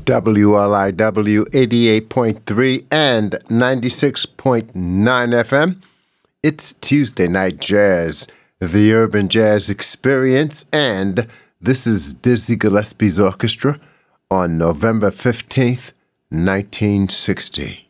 WLIW 88.3 and 96.9 FM. It's Tuesday Night Jazz, the Urban Jazz Experience, and this is Dizzy Gillespie's Orchestra on November 15th, 1960.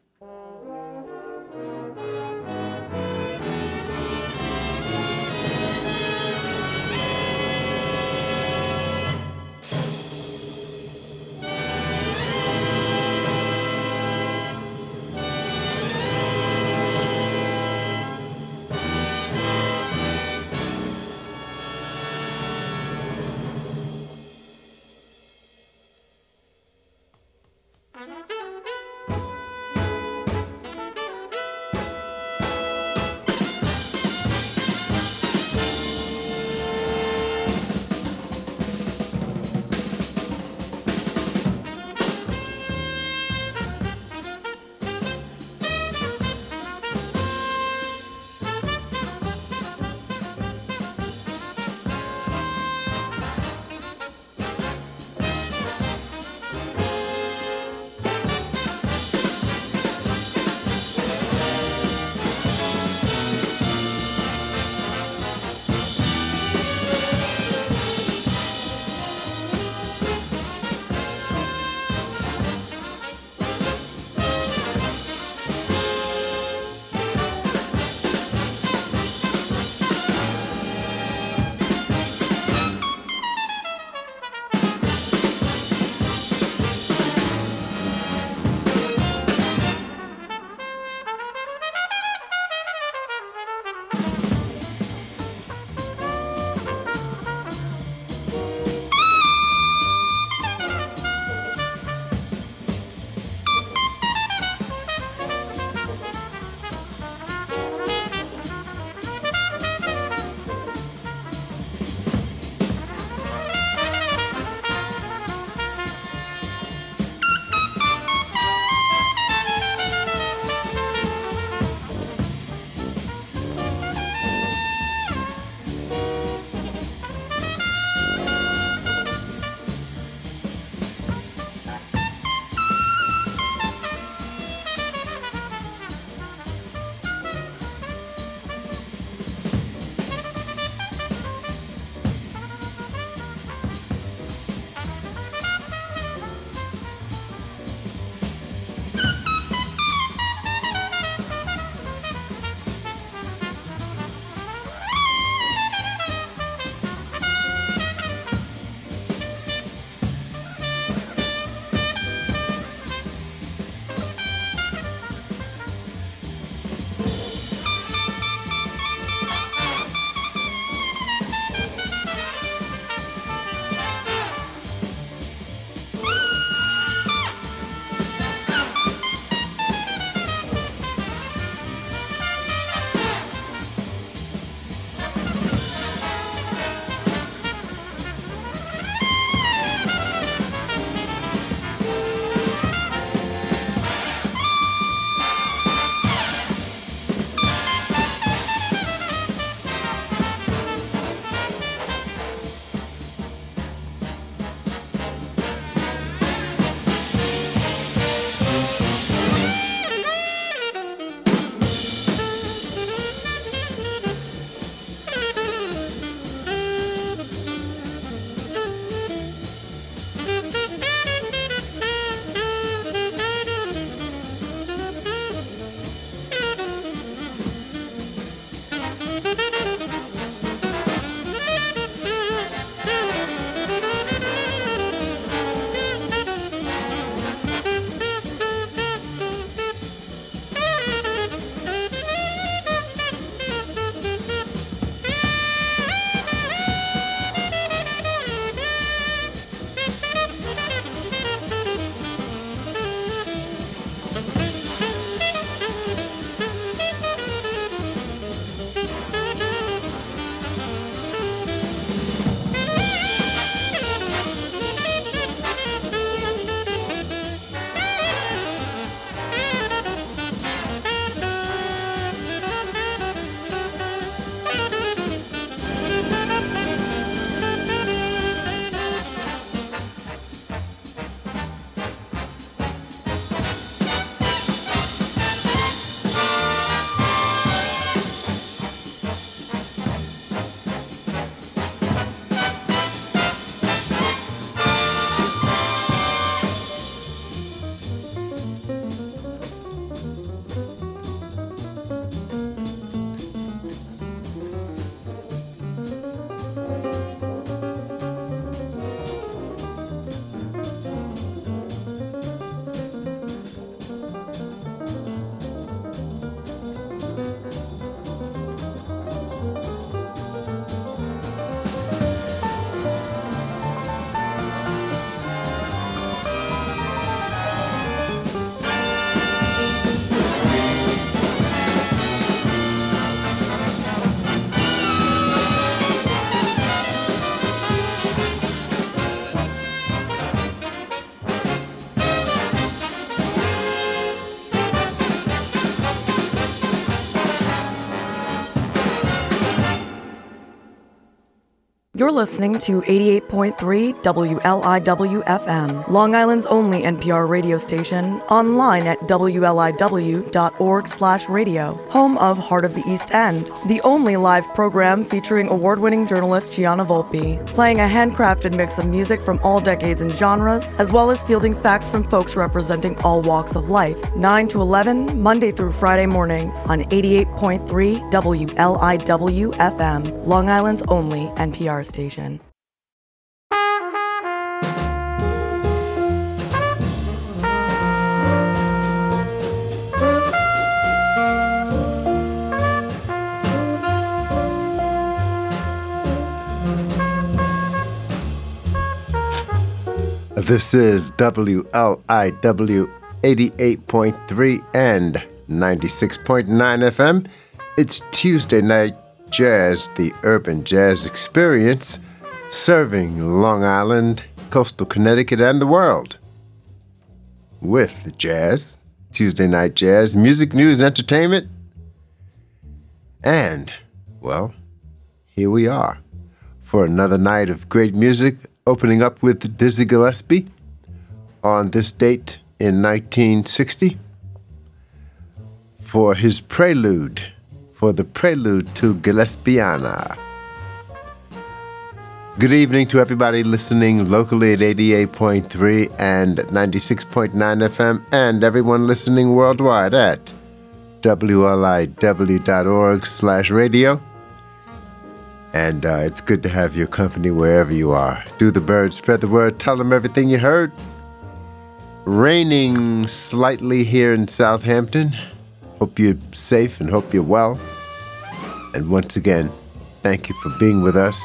You're listening to 88.3 WLIW FM, Long Island's only NPR radio station, online at wliw.org/radio, home of Heart of the East End, the only live program featuring award-winning journalist Gianna Volpe, playing a handcrafted mix of music from all decades and genres, as well as fielding facts from folks representing all walks of life. 9 to 11, Monday through Friday mornings on 88.3 WLIW FM, Long Island's only NPR station. This is WLIW 88.3 and 96.9 FM. It's Tuesday Night Jazz, the Urban Jazz Experience, serving Long Island, coastal Connecticut, and the world. With jazz, Tuesday Night Jazz, music, news, entertainment, and, well, here we are for another night of great music, opening up with Dizzy Gillespie on this date in 1960 for his prelude, for the prelude to Gillespiana. Good evening to everybody listening locally at 88.3 and 96.9 FM, and everyone listening worldwide at wliw.org slash radio. And uh, it's good to have your company wherever you are. Do the bird, spread the word, tell them everything you heard. Raining slightly here in Southampton. Hope you're safe and hope you're well. And once again, thank you for being with us.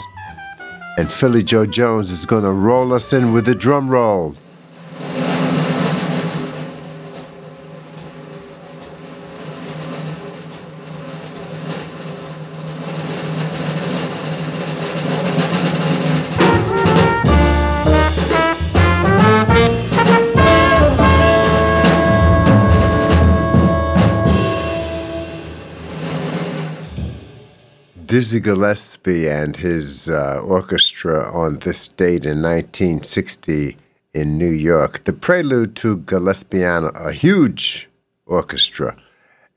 And Philly Joe Jones is going to roll us in with the drum roll. Dizzy Gillespie and his uh, orchestra on this date in 1960 in New York. The prelude to Gillespiana, a huge orchestra,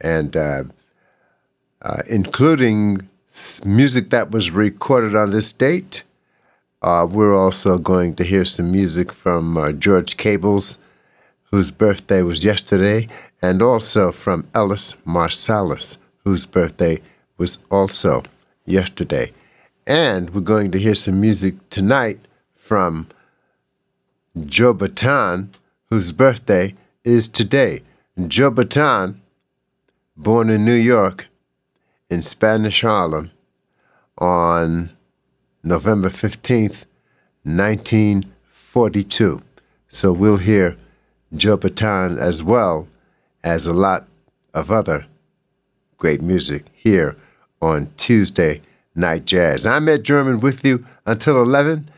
and uh, uh, including music that was recorded on this date. Uh, we're also going to hear some music from uh, George Cables, whose birthday was yesterday, and also from Ellis Marsalis, whose birthday was also yesterday. And we're going to hear some music tonight from Joe Bataan, whose birthday is today. Joe Bataan, born in New York in Spanish Harlem on November 15th, 1942. So we'll hear Joe Bataan as well as a lot of other great music here on Tuesday Night Jazz. I'm Ed German with you until 11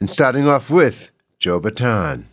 and starting off with Joe Bataan.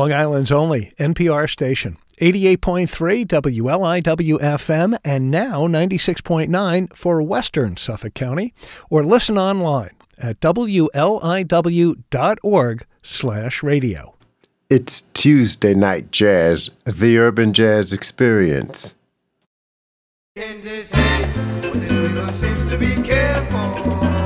Long Island's only NPR station. 88.3 WLIWFM and now 96.9 for Western Suffolk County or listen online at wliw.org slash radio. It's Tuesday Night Jazz, the Urban Jazz Experience. In this age, seems to be careful.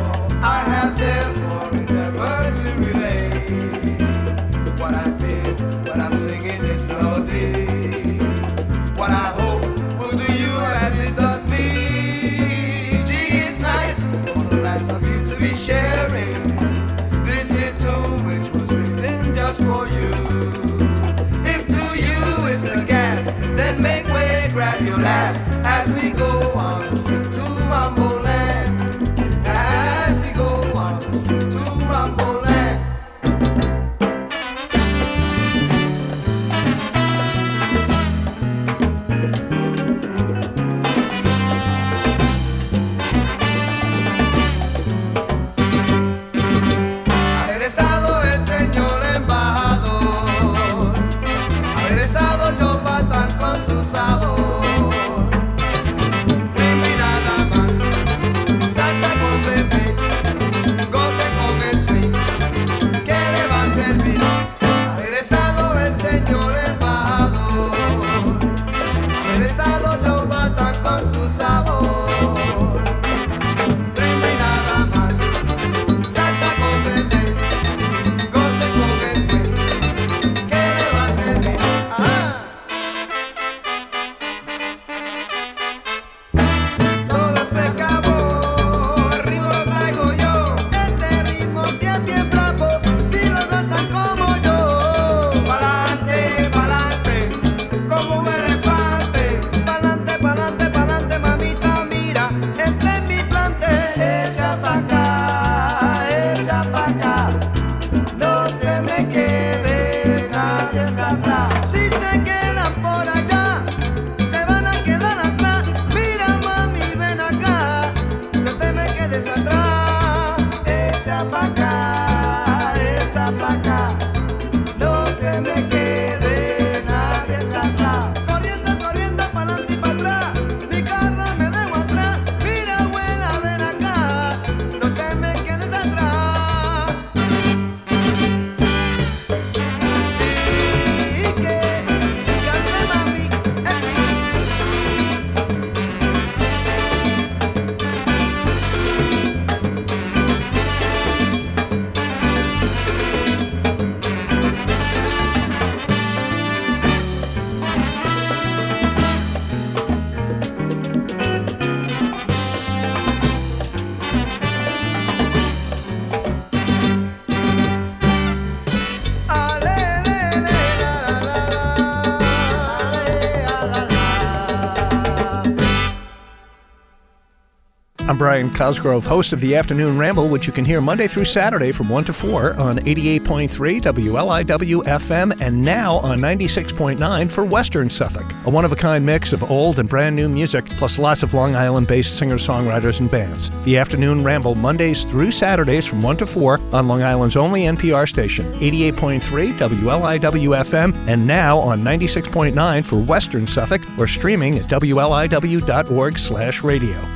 I'm Brian Cosgrove, host of the Afternoon Ramble, which you can hear Monday through Saturday from 1 to 4 on 88.3 WLIW FM and now on 96.9 for Western Suffolk. A one of a kind mix of old and brand new music, plus lots of Long Island based singer songwriters and bands. The Afternoon Ramble, Mondays through Saturdays from 1 to 4 on Long Island's only NPR station, 88.3 WLIW FM, and now on 96.9 for Western Suffolk or streaming at WLIW.org slash radio.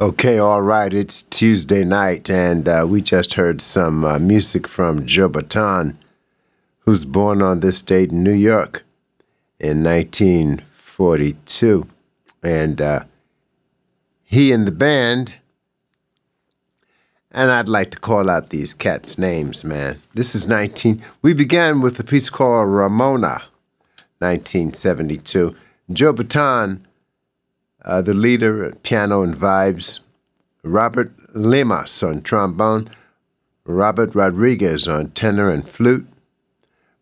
Okay, all right. It's Tuesday night, and uh, we just heard some uh, music from Joe Bataan, who's born on this date in New York in 1942. And uh, he and the band, and I'd like to call out these cats' names, man. This is 19. We began with a piece called Ramona, 1972. Joe Bataan uh, the leader at piano and vibes, Robert Lemas on trombone, Robert Rodriguez on tenor and flute,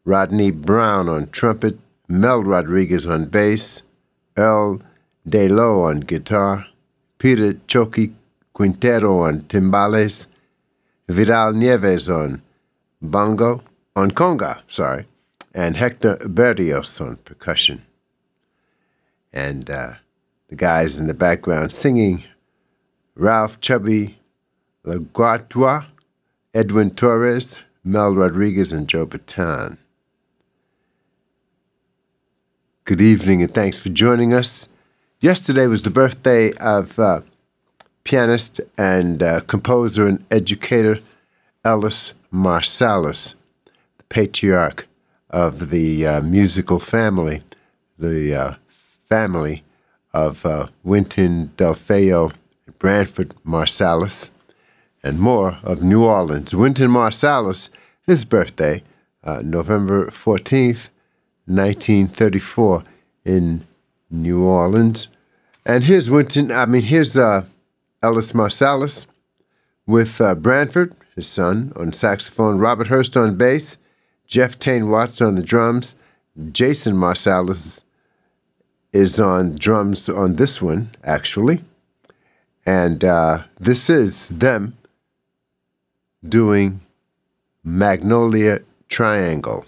Rodney Brown on trumpet, Mel Rodriguez on bass, Earl DeLo on guitar, Peter Choki Quintero on timbales, Vidal Nieves on bongo, on conga, sorry, and Hector Berrios on percussion. And uh, the guys in the background singing Ralph Chubby Laguatua, Edwin Torres, Mel Rodriguez, and Joe Bataan. Good evening and thanks for joining us. Yesterday was the birthday of uh, pianist and uh, composer and educator Ellis Marsalis, the patriarch of the uh, musical family, the uh, family of uh, Wynton Delfeayo, Branford Marsalis, and more of New Orleans. Wynton Marsalis, his birthday, uh, November 14th, 1934, in New Orleans. And here's Wynton, I mean, here's uh, Ellis Marsalis with uh, Branford, his son, on saxophone, Robert Hurst on bass, Jeff Tain Watts on the drums, Jason Marsalis is on drums on this one, actually. And uh, this is them doing Magnolia Triangle.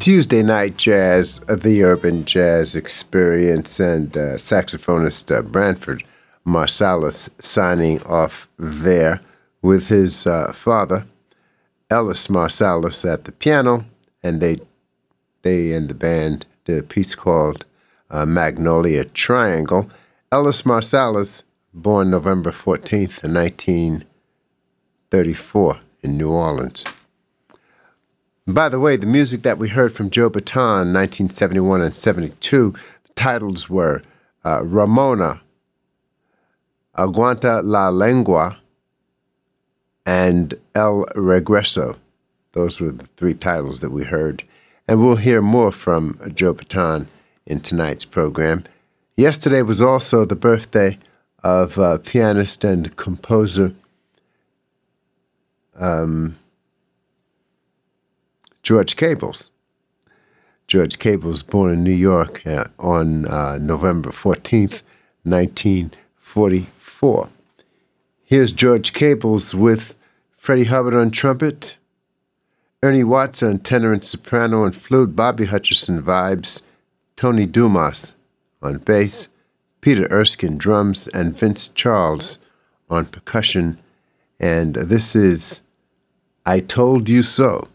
Tuesday night jazz, uh, the urban jazz experience, and uh, saxophonist uh, Branford Marsalis signing off there with his uh, father, Ellis Marsalis, at the piano, and they they and the band did a piece called uh, Magnolia Triangle. Ellis Marsalis, born November 14th, 1934 in New Orleans. By the way, the music that we heard from Joe Bataan, 1971 and 72, the titles were uh, Ramona, Aguanta la Lengua, and El Regreso. Those were the three titles that we heard. And we'll hear more from Joe Bataan in tonight's program. Yesterday was also the birthday of uh, pianist and composer um, George Cables. George Cables, born in New York uh, on uh, November 14th, 1944. Here's George Cables with Freddie Hubbard on trumpet, Ernie Watts on tenor and soprano and flute, Bobby Hutcherson vibes, Tony Dumas on bass, Peter Erskine drums, and Vince Charles on percussion. And this is I Told You So.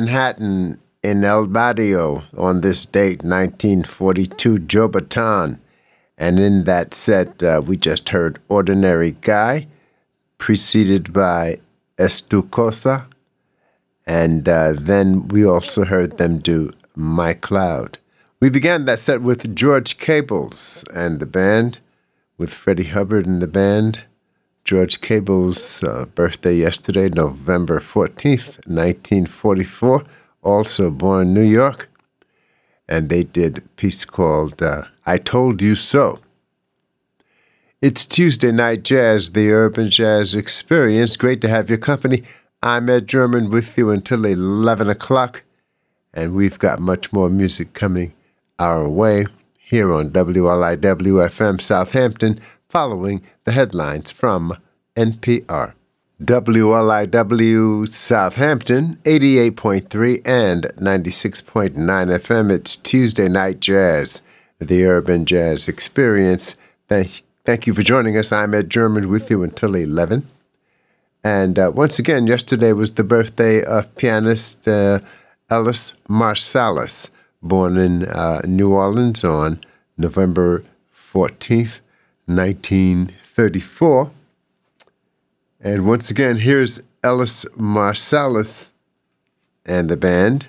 Manhattan in El Barrio on this date, 1942, Joe Bataan. And in that set, uh, we just heard Ordinary Guy, preceded by Estucosa. And uh, then we also heard them do My Cloud. We began that set with George Cables and the band, with Freddie Hubbard and the band. George Cable's uh, birthday yesterday, November 14th, 1944, also born in New York. And they did a piece called uh, I Told You So. It's Tuesday Night Jazz, the Urban Jazz Experience. Great to have your company. I'm Ed German with you until 11 o'clock, and we've got much more music coming our way here on WLIW FM Southampton following the headlines from NPR. WLIW Southampton, 88.3 and 96.9 FM. It's Tuesday Night Jazz, the Urban Jazz Experience. Thank, thank you for joining us. I'm Ed German with you until 11. And uh, once again, yesterday was the birthday of pianist uh, Ellis Marsalis, born in uh, New Orleans on November 14th, 1934. And once again, here's Ellis Marsalis and the band,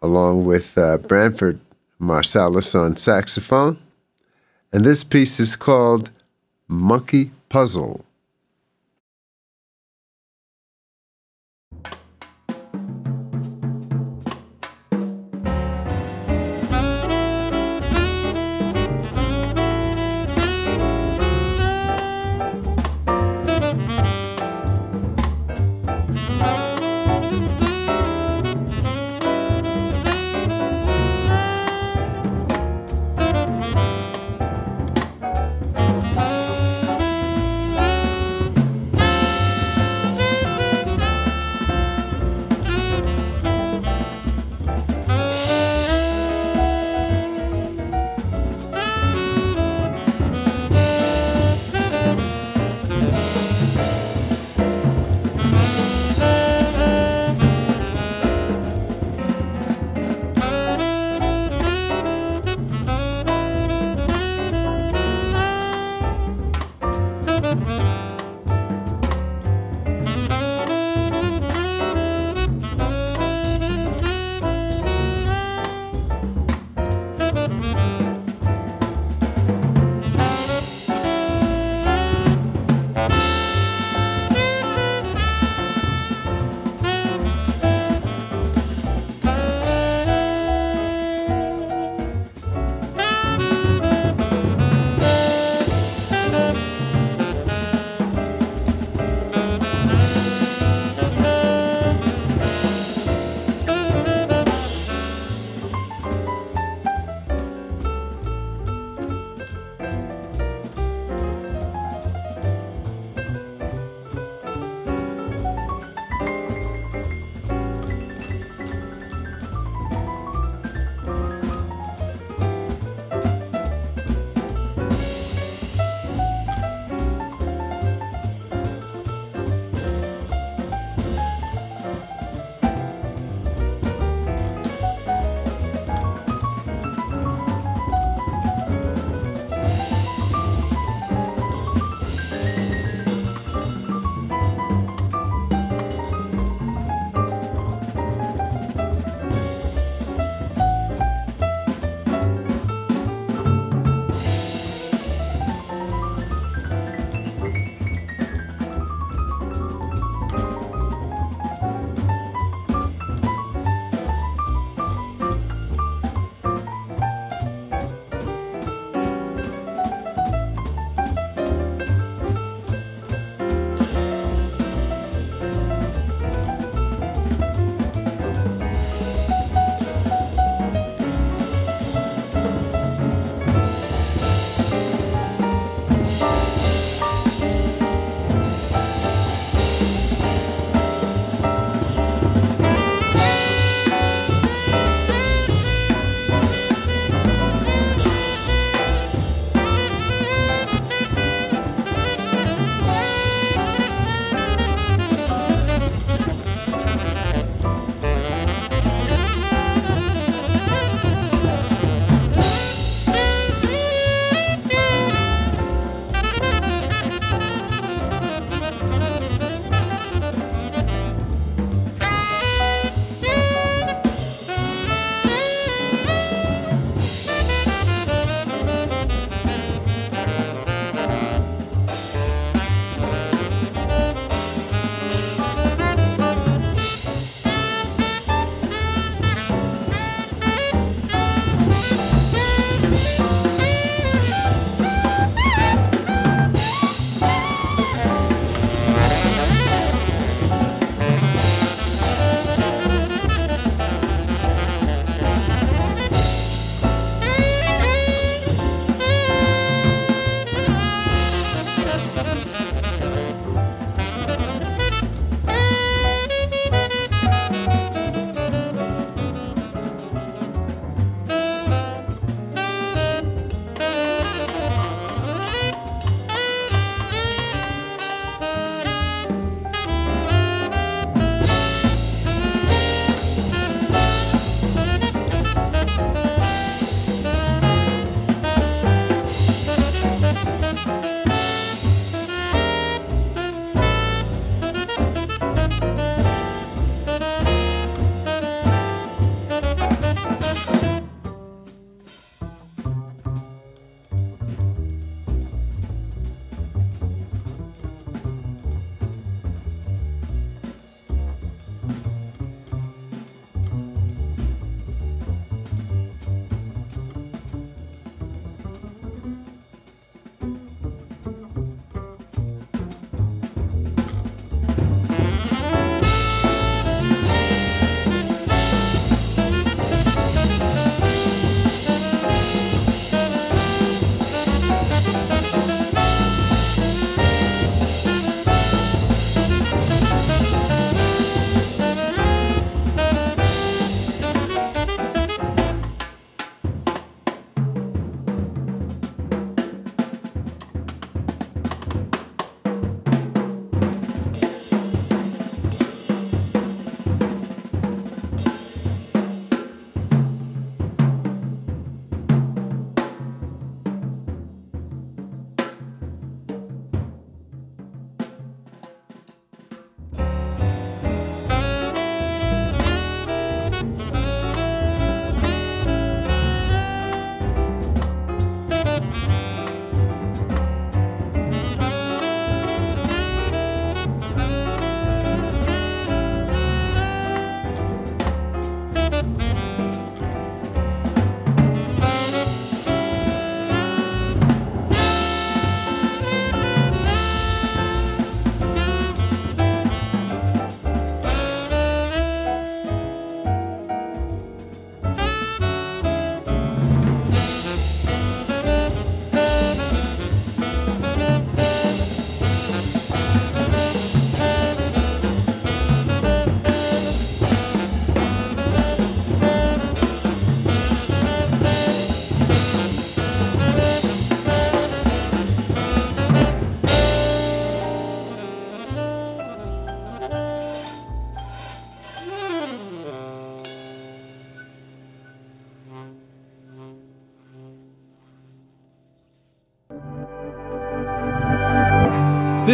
along with uh, Branford Marsalis on saxophone. And this piece is called Monkey Puzzle.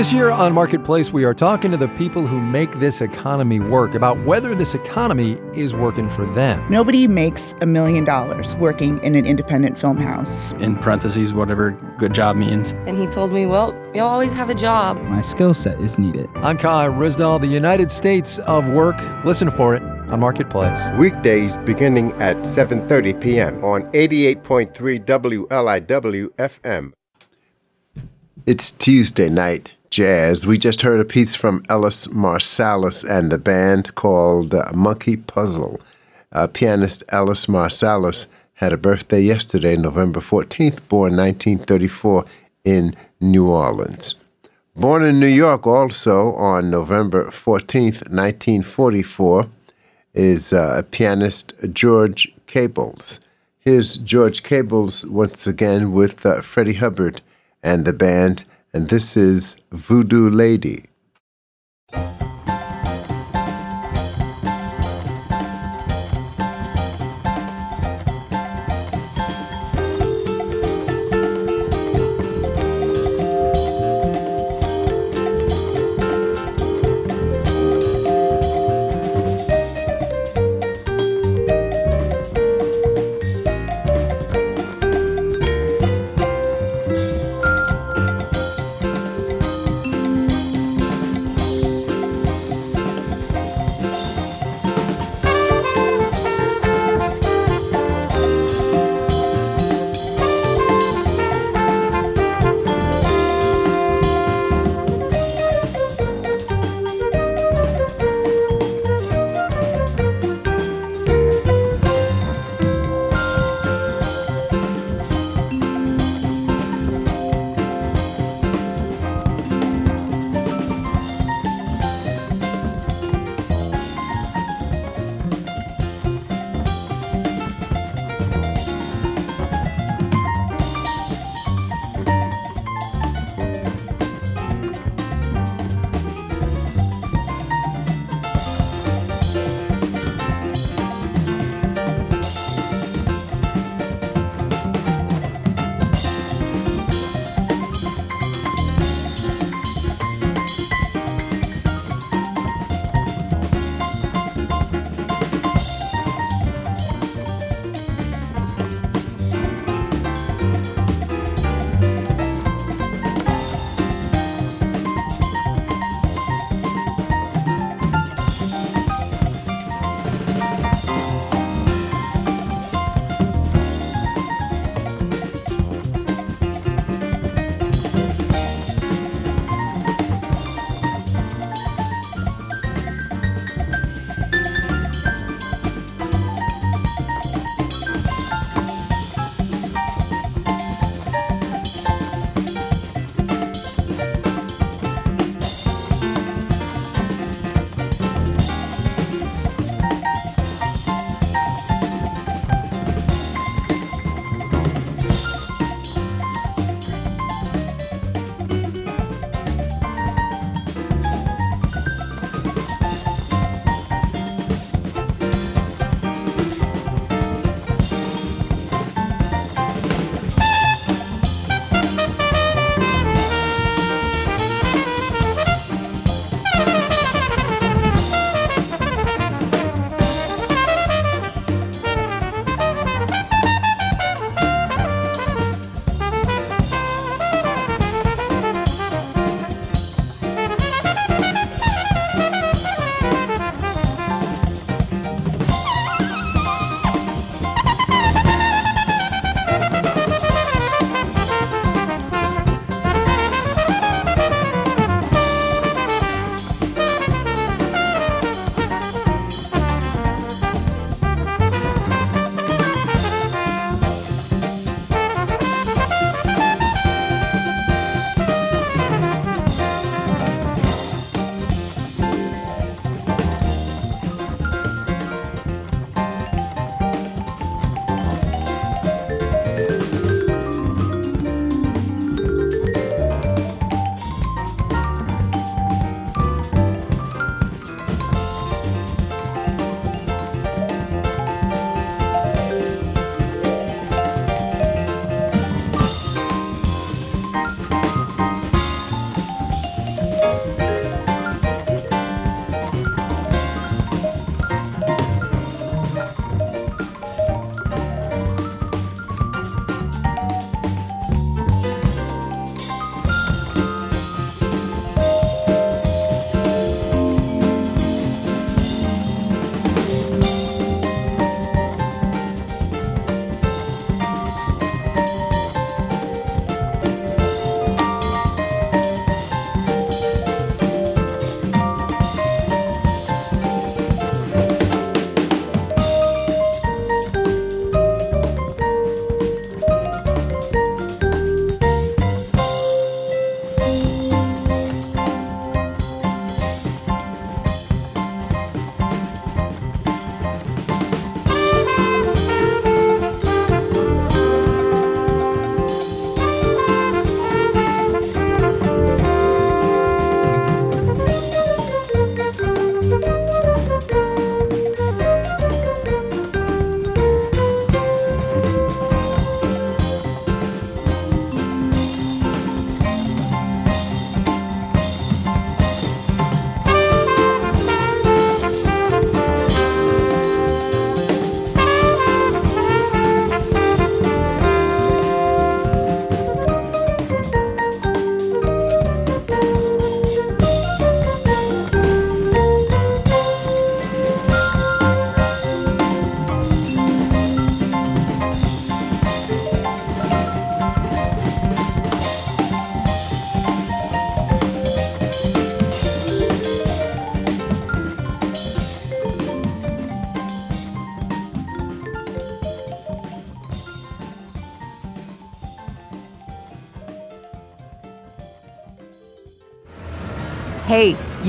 This year on Marketplace, we are talking to the people who make this economy work about whether this economy is working for them. Nobody makes a million dollars working in an independent film house. In parentheses, whatever good job means. And he told me, well, you'll always have a job. My skill set is needed. I'm Kai Ryssdal, the United States of Work. Listen for it on Marketplace. Weekdays beginning at 7:30 p.m. on 88.3 WLIW FM. It's Tuesday night jazz. We just heard a piece from Ellis Marsalis and the band called uh, Monkey Puzzle. Uh, pianist Ellis Marsalis had a birthday yesterday, November 14th, born 1934 in New Orleans. Born in New York also on November 14th, 1944, is uh, pianist George Cables. Here's George Cables once again with uh, Freddie Hubbard and the band and this is Voodoo Lady.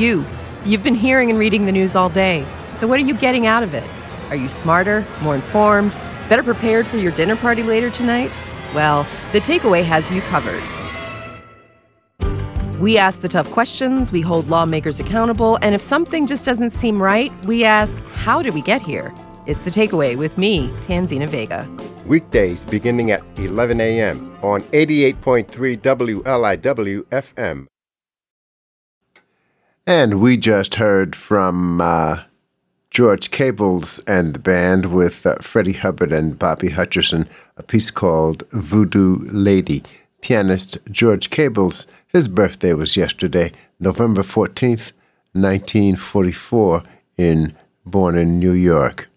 You. You've been hearing and reading the news all day. So what are you getting out of it? Are you smarter, more informed, better prepared for your dinner party later tonight? Well, the takeaway has you covered. We ask the tough questions, we hold lawmakers accountable, and if something just doesn't seem right, we ask, how did we get here? It's the takeaway with me, Tanzina Vega. Weekdays beginning at 11 a.m. on 88.3 WLIW FM. And we just heard from uh, George Cables and the band with uh, Freddie Hubbard and Bobby Hutcherson, a piece called Voodoo Lady. Pianist George Cables, his birthday was yesterday, November 14th, 1944, in born in New York.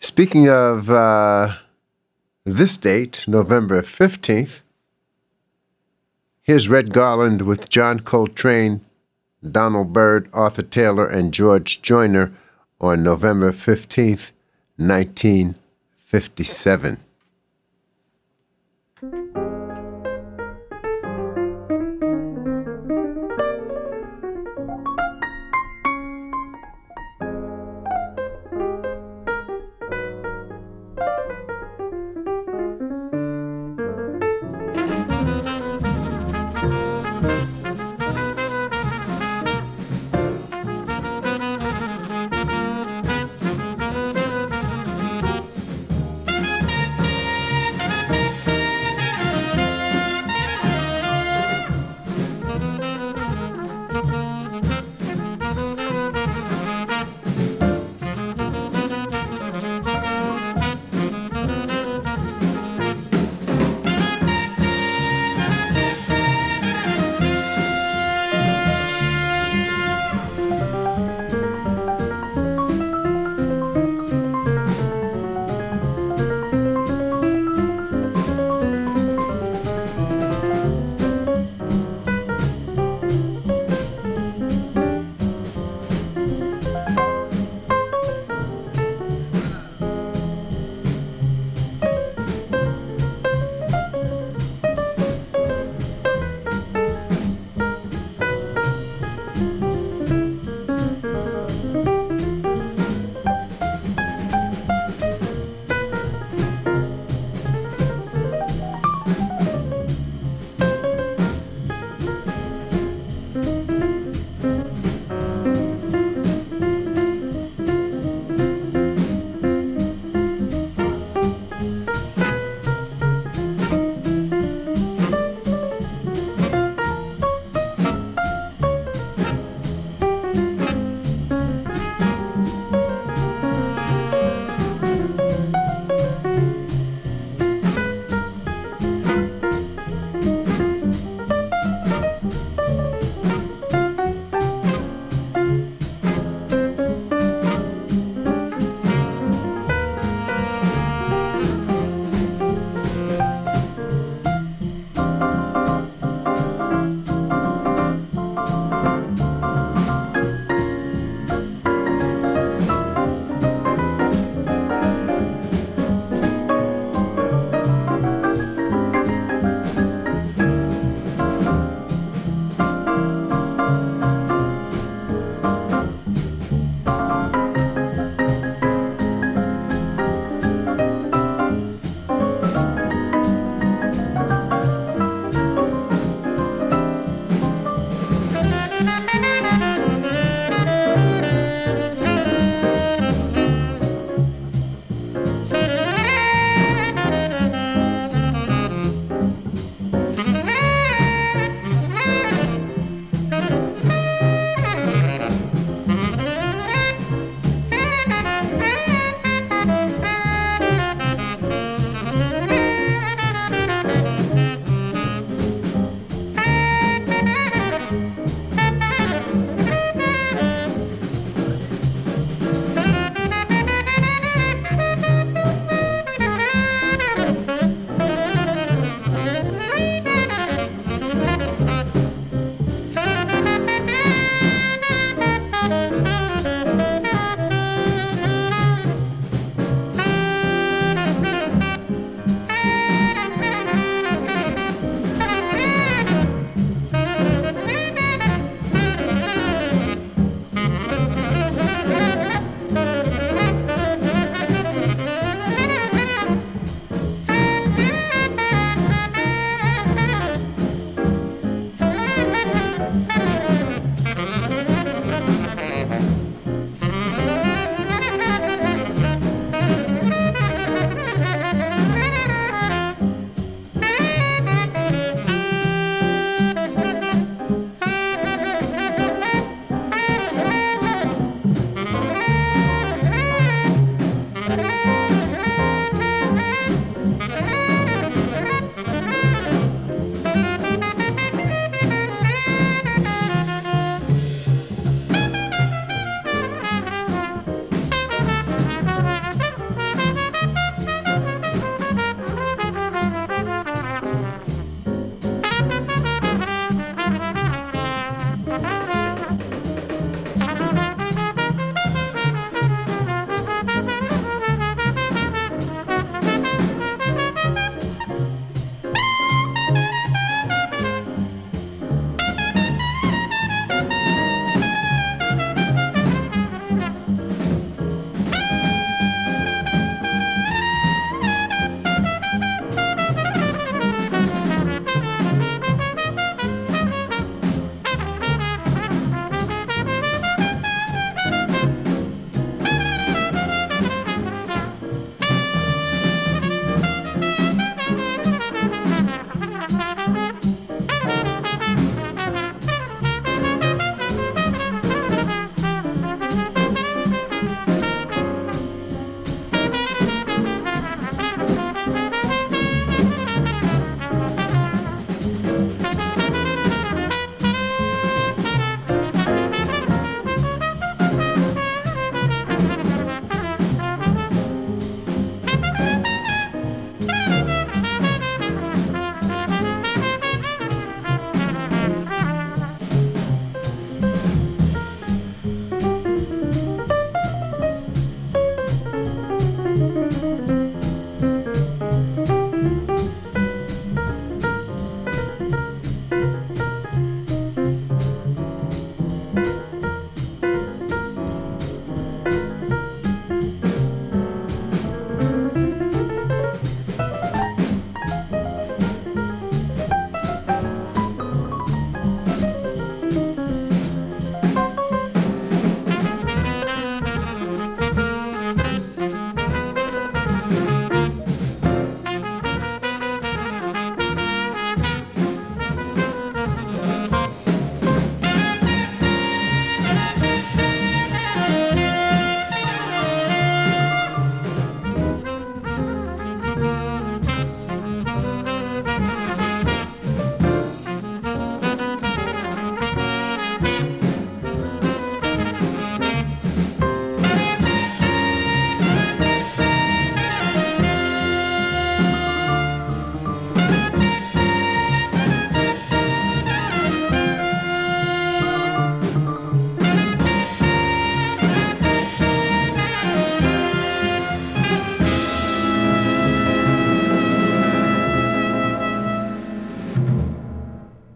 Speaking of uh, this date, November 15th, here's Red Garland with John Coltrane, Donald Byrd, Arthur Taylor, and George Joyner on November 15th, 1957.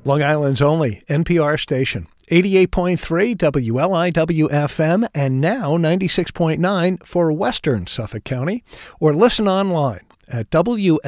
Long Island's only NPR station. 88.3 WLIW FM and now 96.9 for Western Suffolk County or listen online at wliw.org/radio.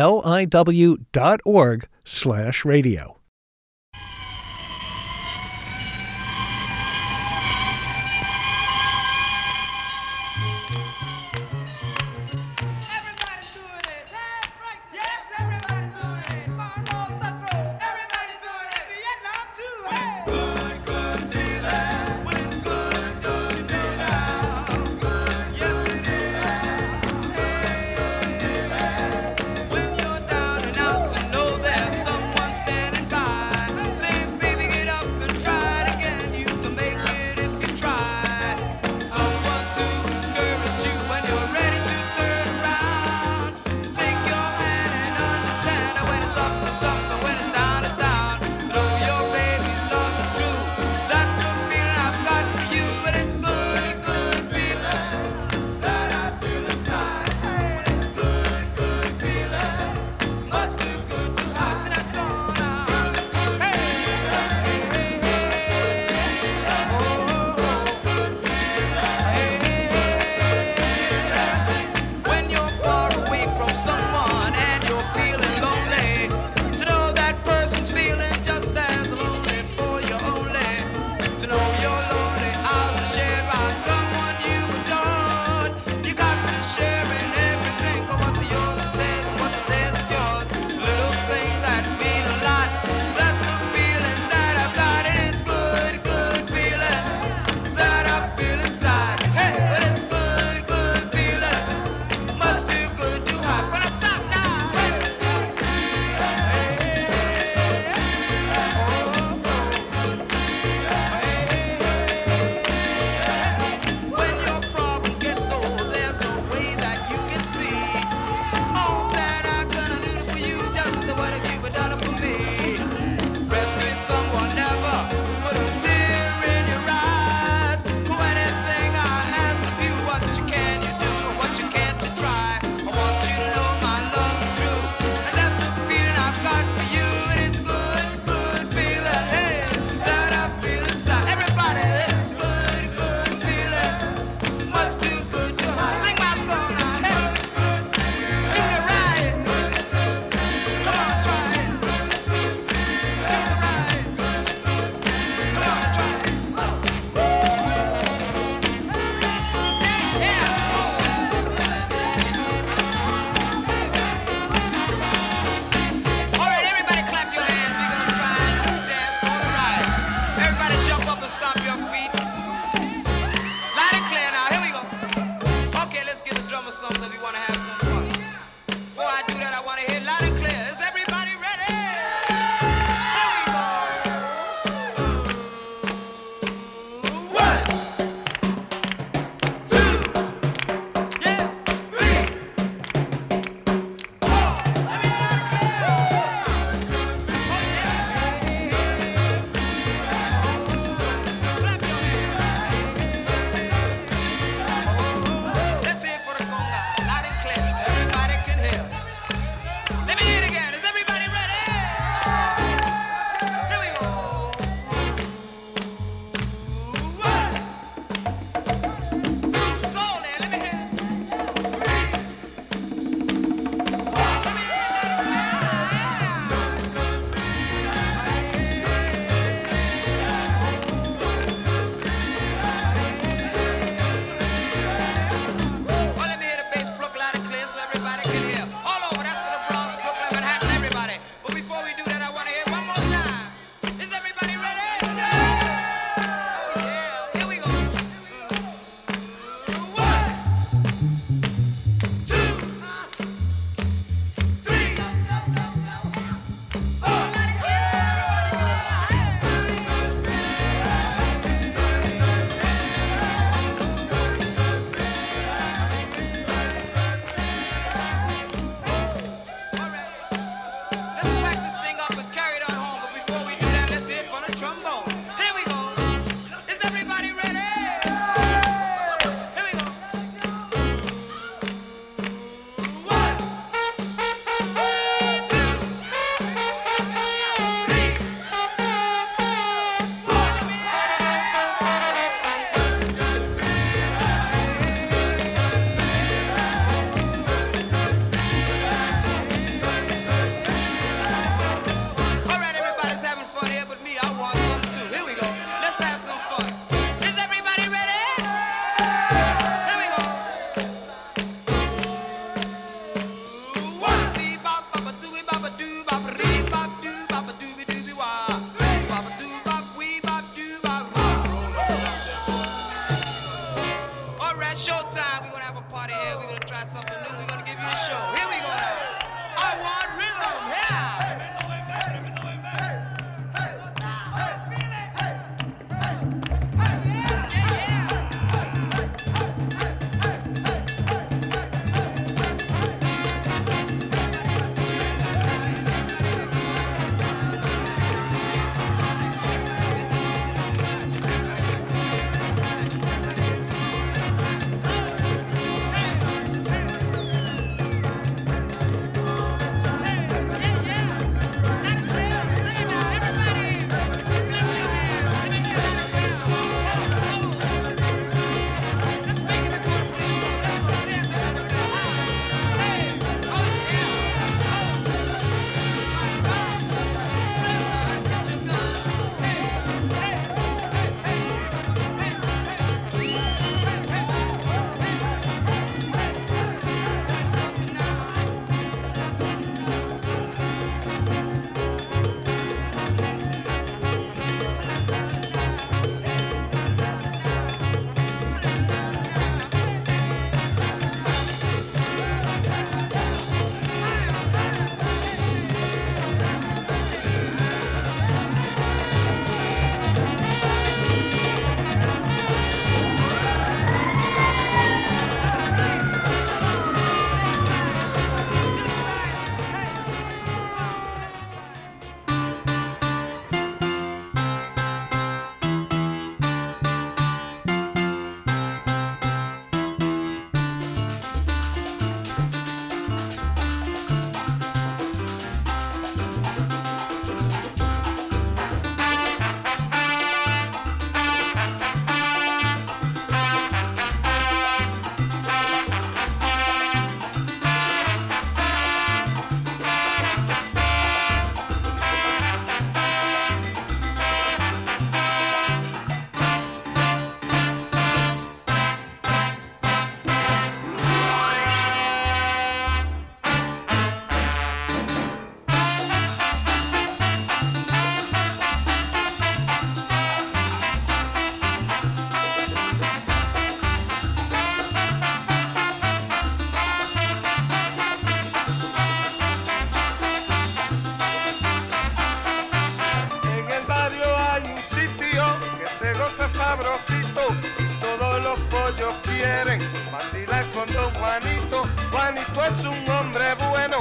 Tú es un hombre bueno,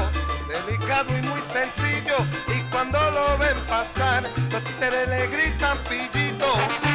delicado y muy sencillo. Y cuando lo ven pasar, los títeres le gritan pillito.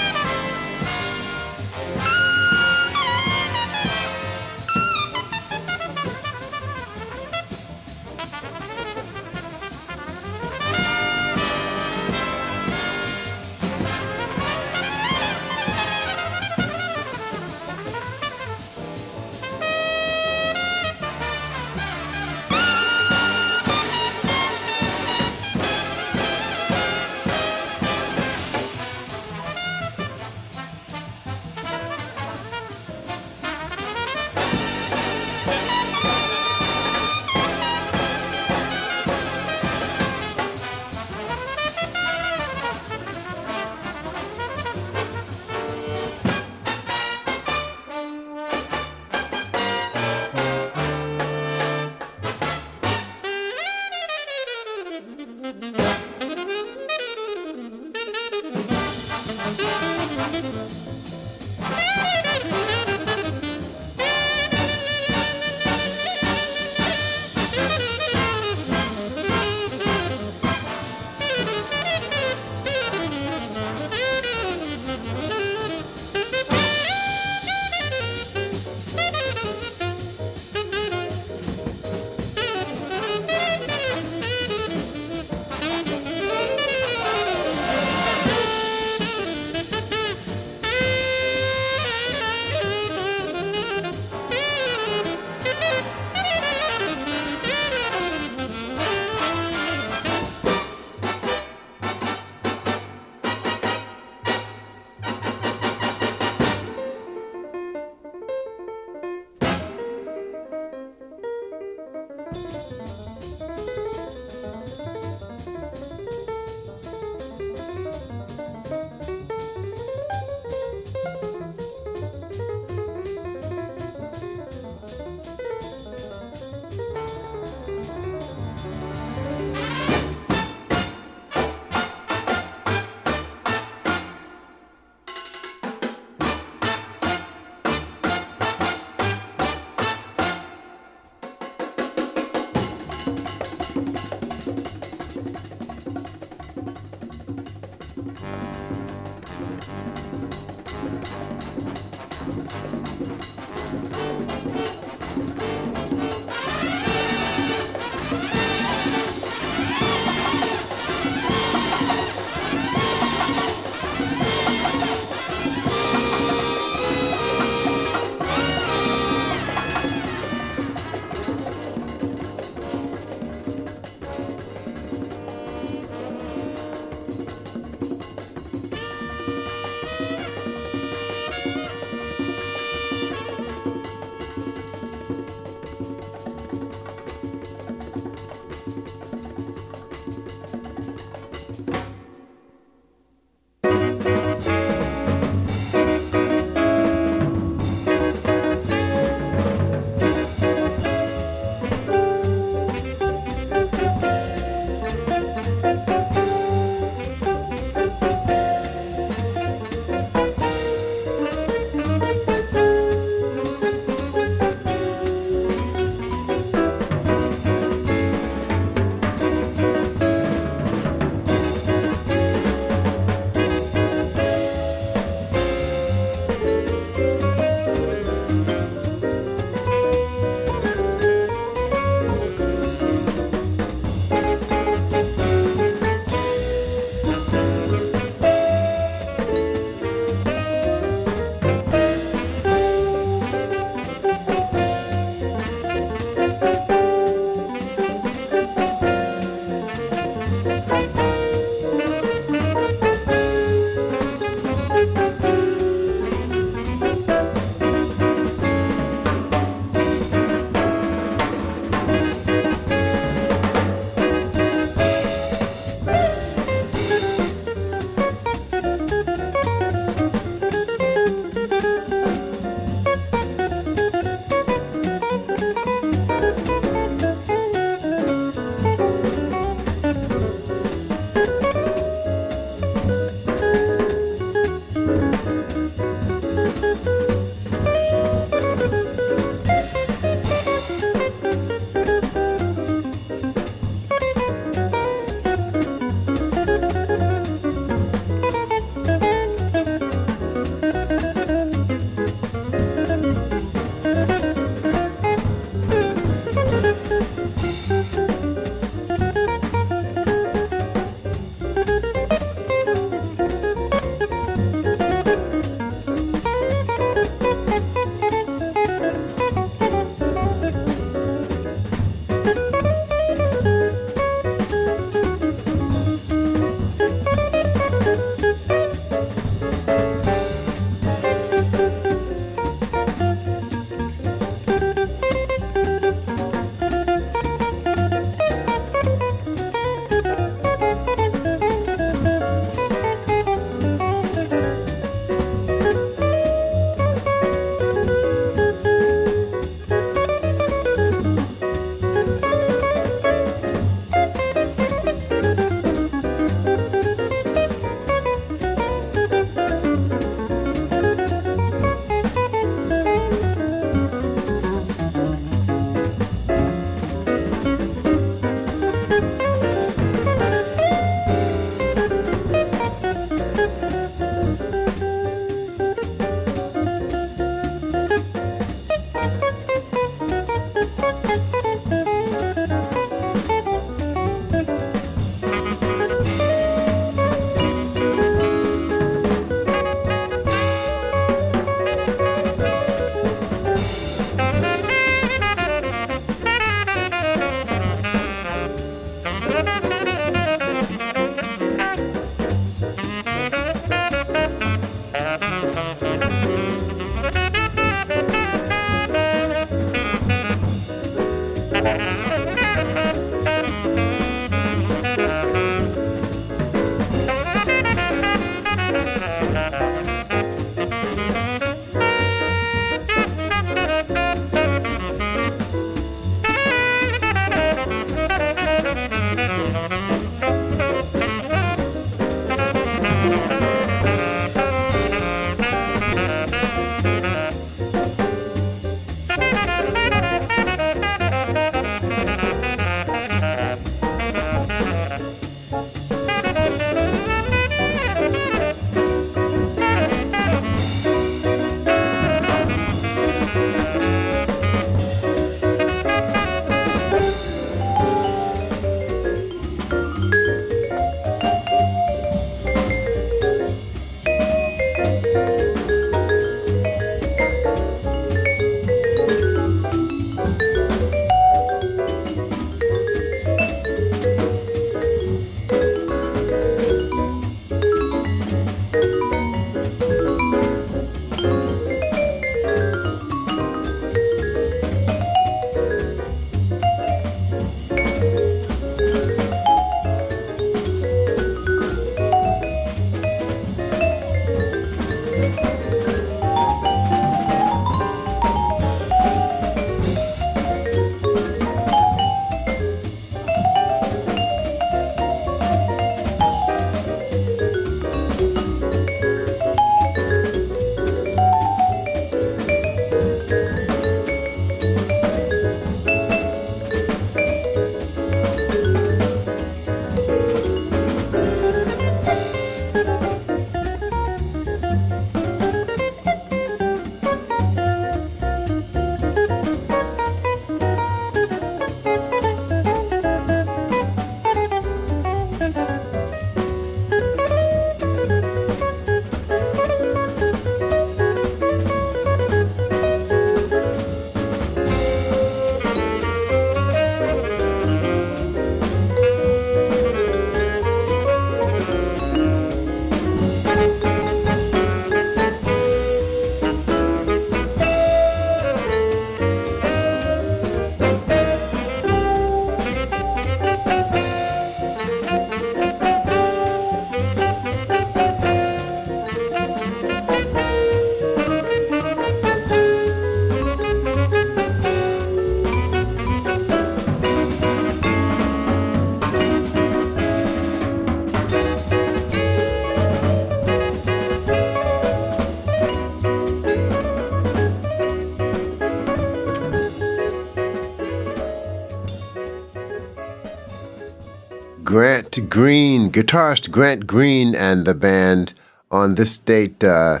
Green, guitarist Grant Green and the band on this date, uh,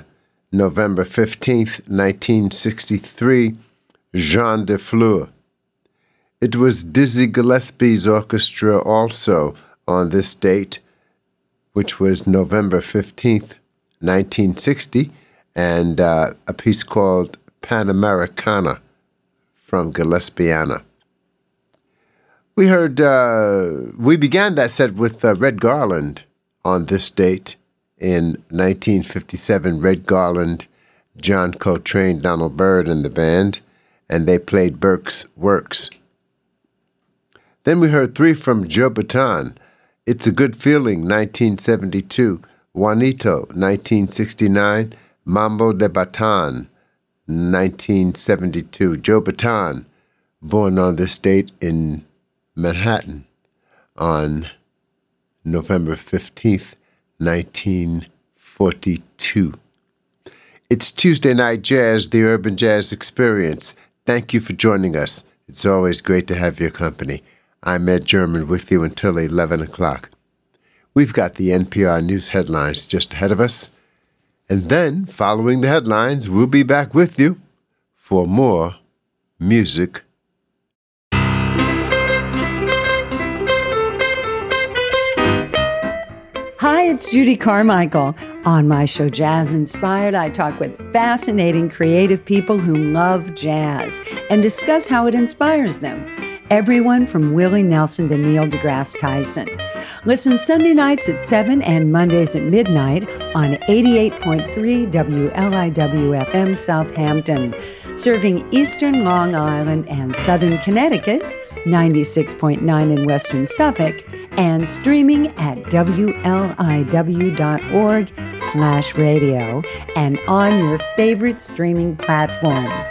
November 15th, 1963, Jean de Fleur. It was Dizzy Gillespie's orchestra also on this date, which was November 15th, 1960, and uh, a piece called Panamericana from Gillespiana. We heard, uh, we began that set with uh, Red Garland on this date in 1957. Red Garland, John Coltrane, Donald Byrd, and the band, and they played Birk's Works. Then we heard three from Joe Bataan. It's a Good Feeling, 1972. Juanito, 1969. Mambo de Bataan, 1972. Joe Bataan, born on this date in Manhattan on November 15th, 1942. It's Tuesday Night Jazz, the Urban Jazz Experience. Thank you for joining us. It's always great to have your company. I'm Ed German with you until 11 o'clock. We've got the NPR News headlines just ahead of us. And then, following the headlines, we'll be back with you for more music Hi, it's Judy Carmichael. On my show Jazz Inspired, I talk with fascinating creative people who love jazz and discuss how it inspires them. Everyone from Willie Nelson to Neil deGrasse Tyson. Listen Sunday nights at 7 and Mondays at midnight on 88.3 WLIW FM Southampton, serving eastern Long Island and southern Connecticut, 96.9 in western Suffolk, and streaming at wliw.org slash radio and on your favorite streaming platforms.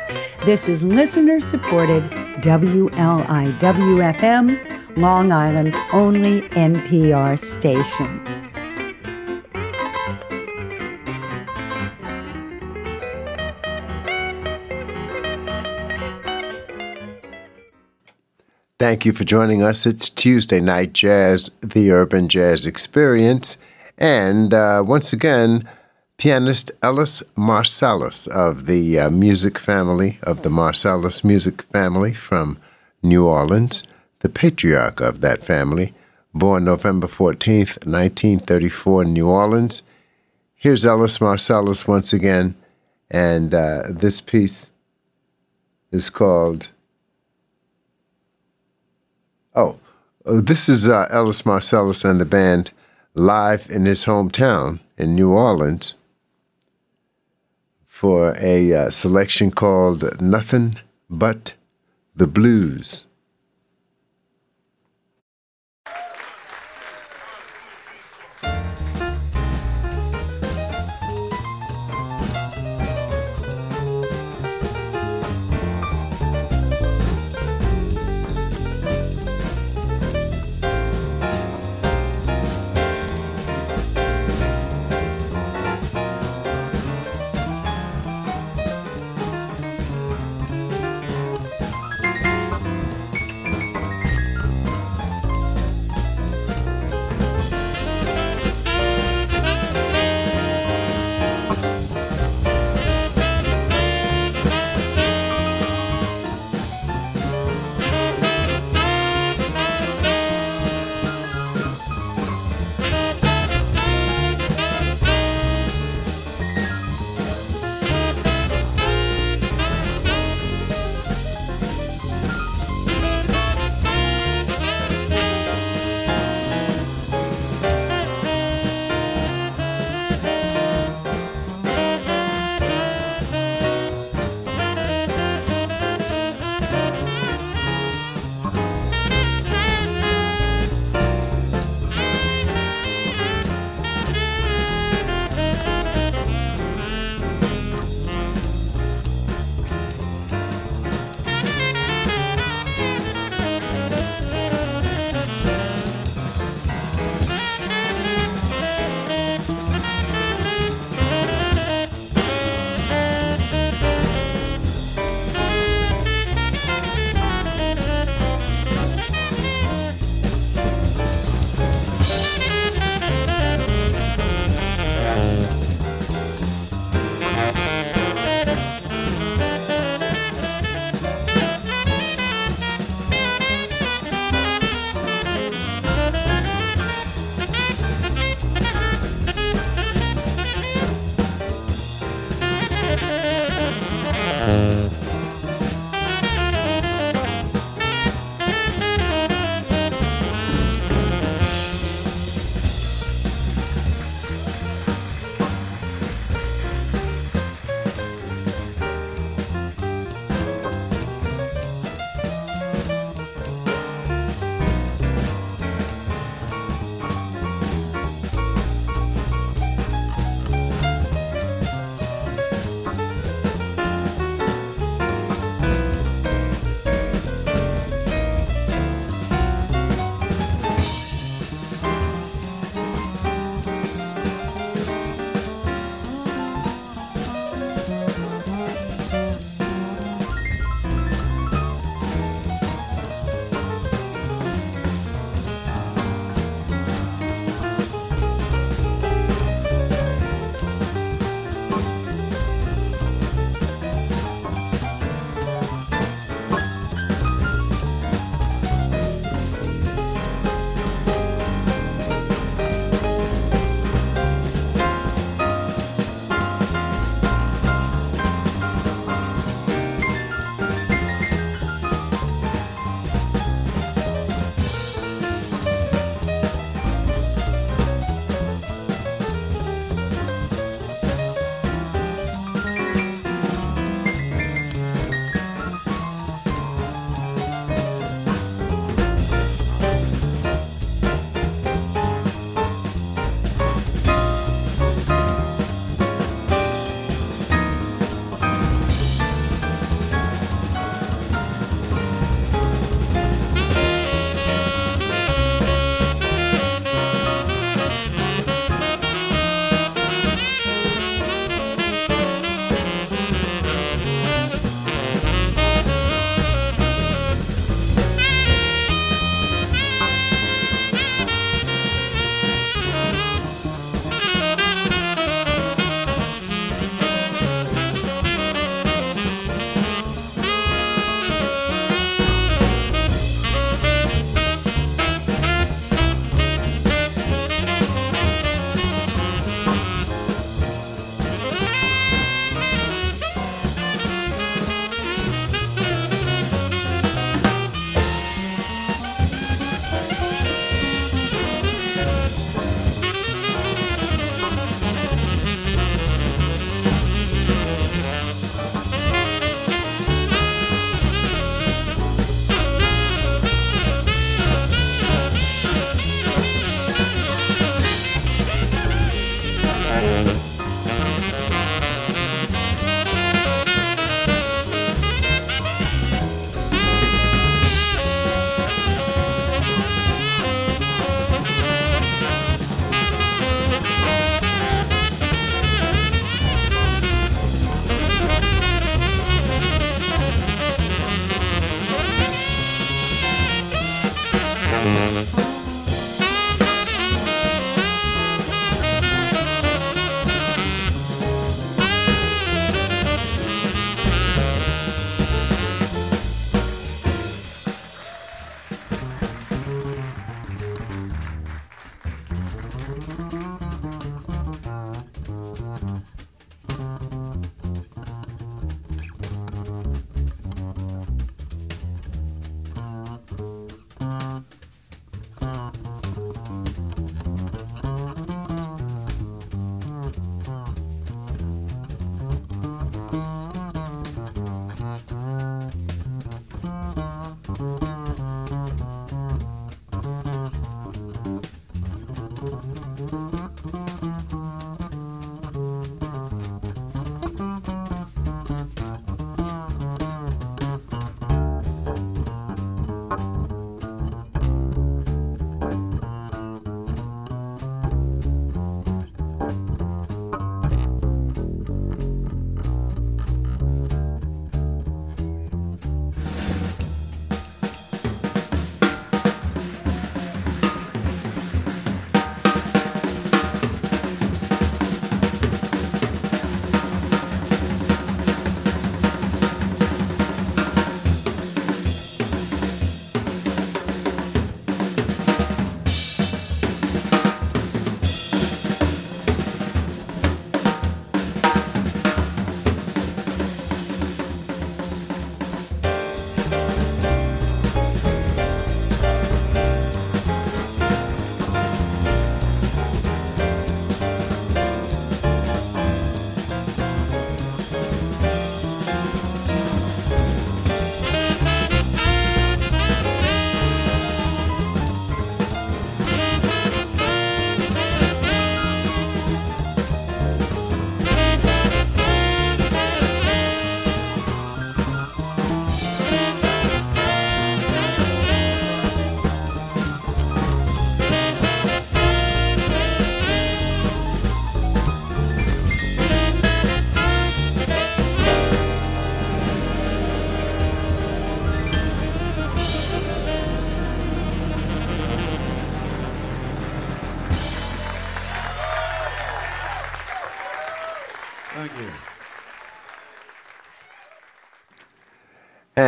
This is listener-supported WLIW-FM, Long Island's only NPR station. Thank you for joining us. It's Tuesday Night Jazz, the Urban Jazz Experience. And uh, once again, pianist Ellis Marsalis of the uh, music family, of the Marsalis music family from New Orleans, the patriarch of that family, born November 14th, 1934 in New Orleans. Here's Ellis Marsalis once again, and uh, this piece is called Oh, uh, this is uh, Ellis Marsalis and the band live in his hometown in New Orleans for a uh, selection called Nothing But the Blues.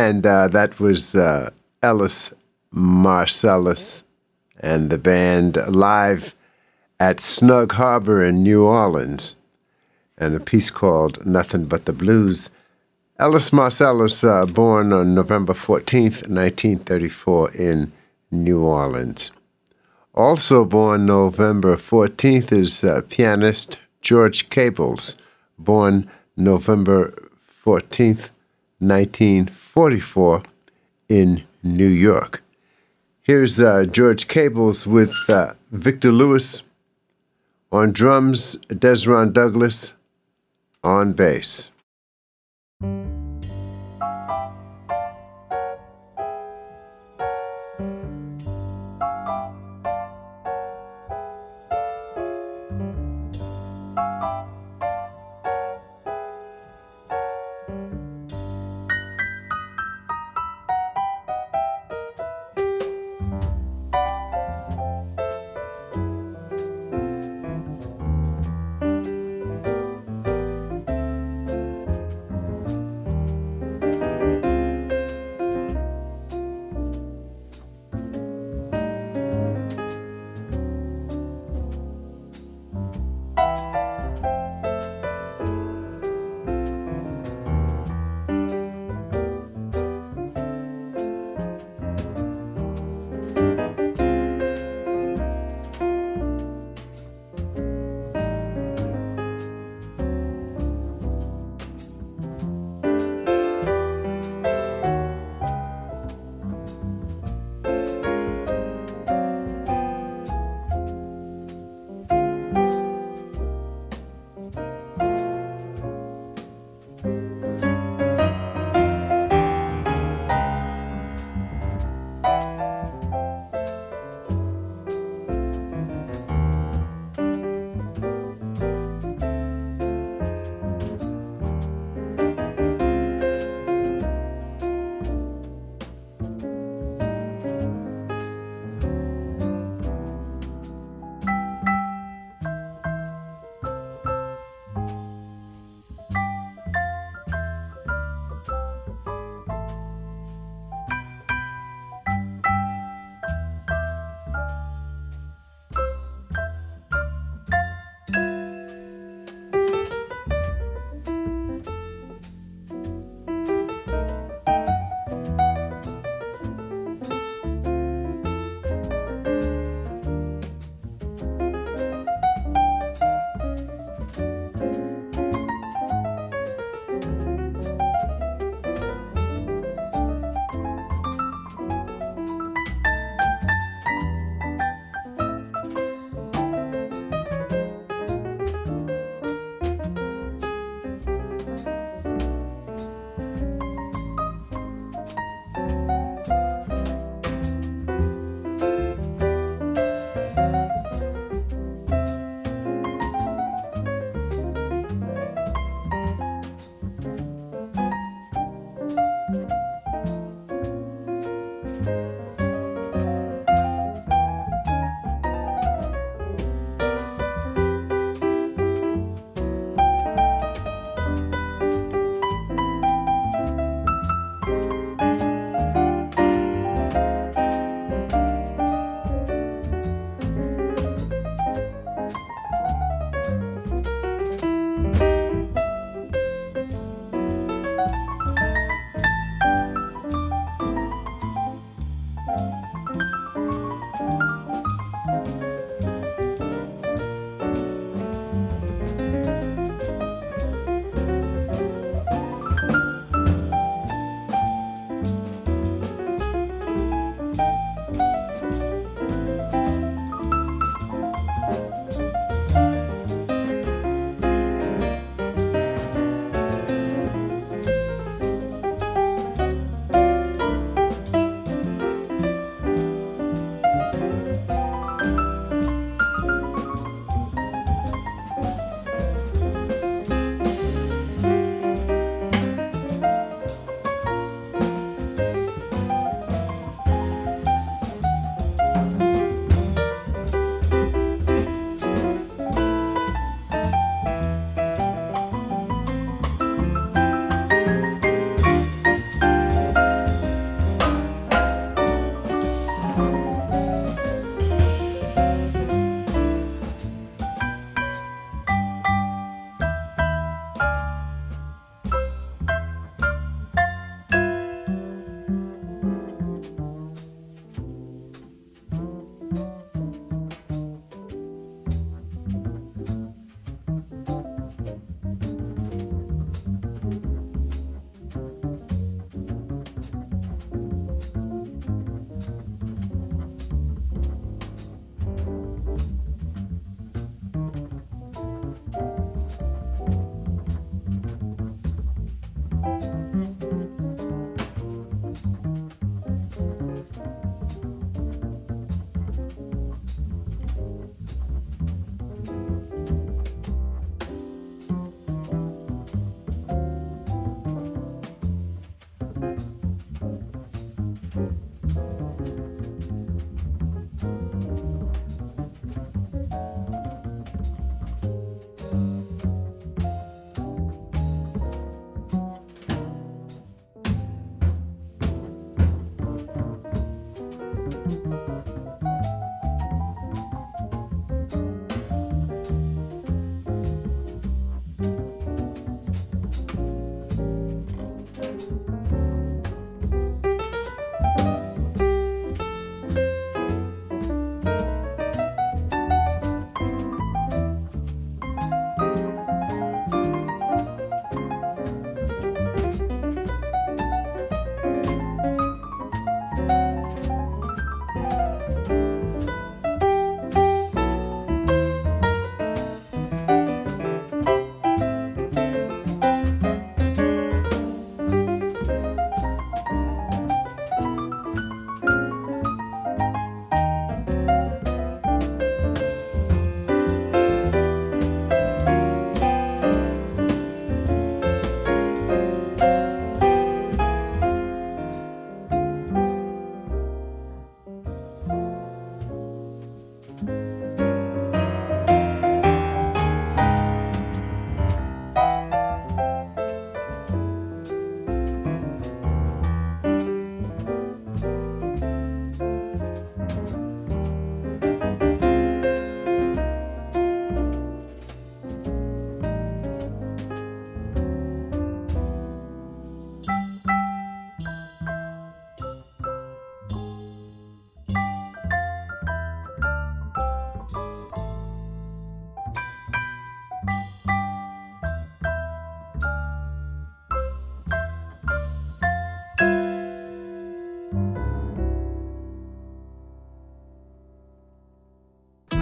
And uh, that was uh, Ellis Marsalis and the band live at Snug Harbor in New Orleans, and a piece called Nothing But the Blues. Ellis Marsalis, uh, born on November 14th, 1934, in New Orleans. Also born November 14th is uh, pianist George Cables, born November 14th, 1944, in New York. Here's uh, George Cables with uh, Victor Lewis on drums, Dezron Douglas on bass.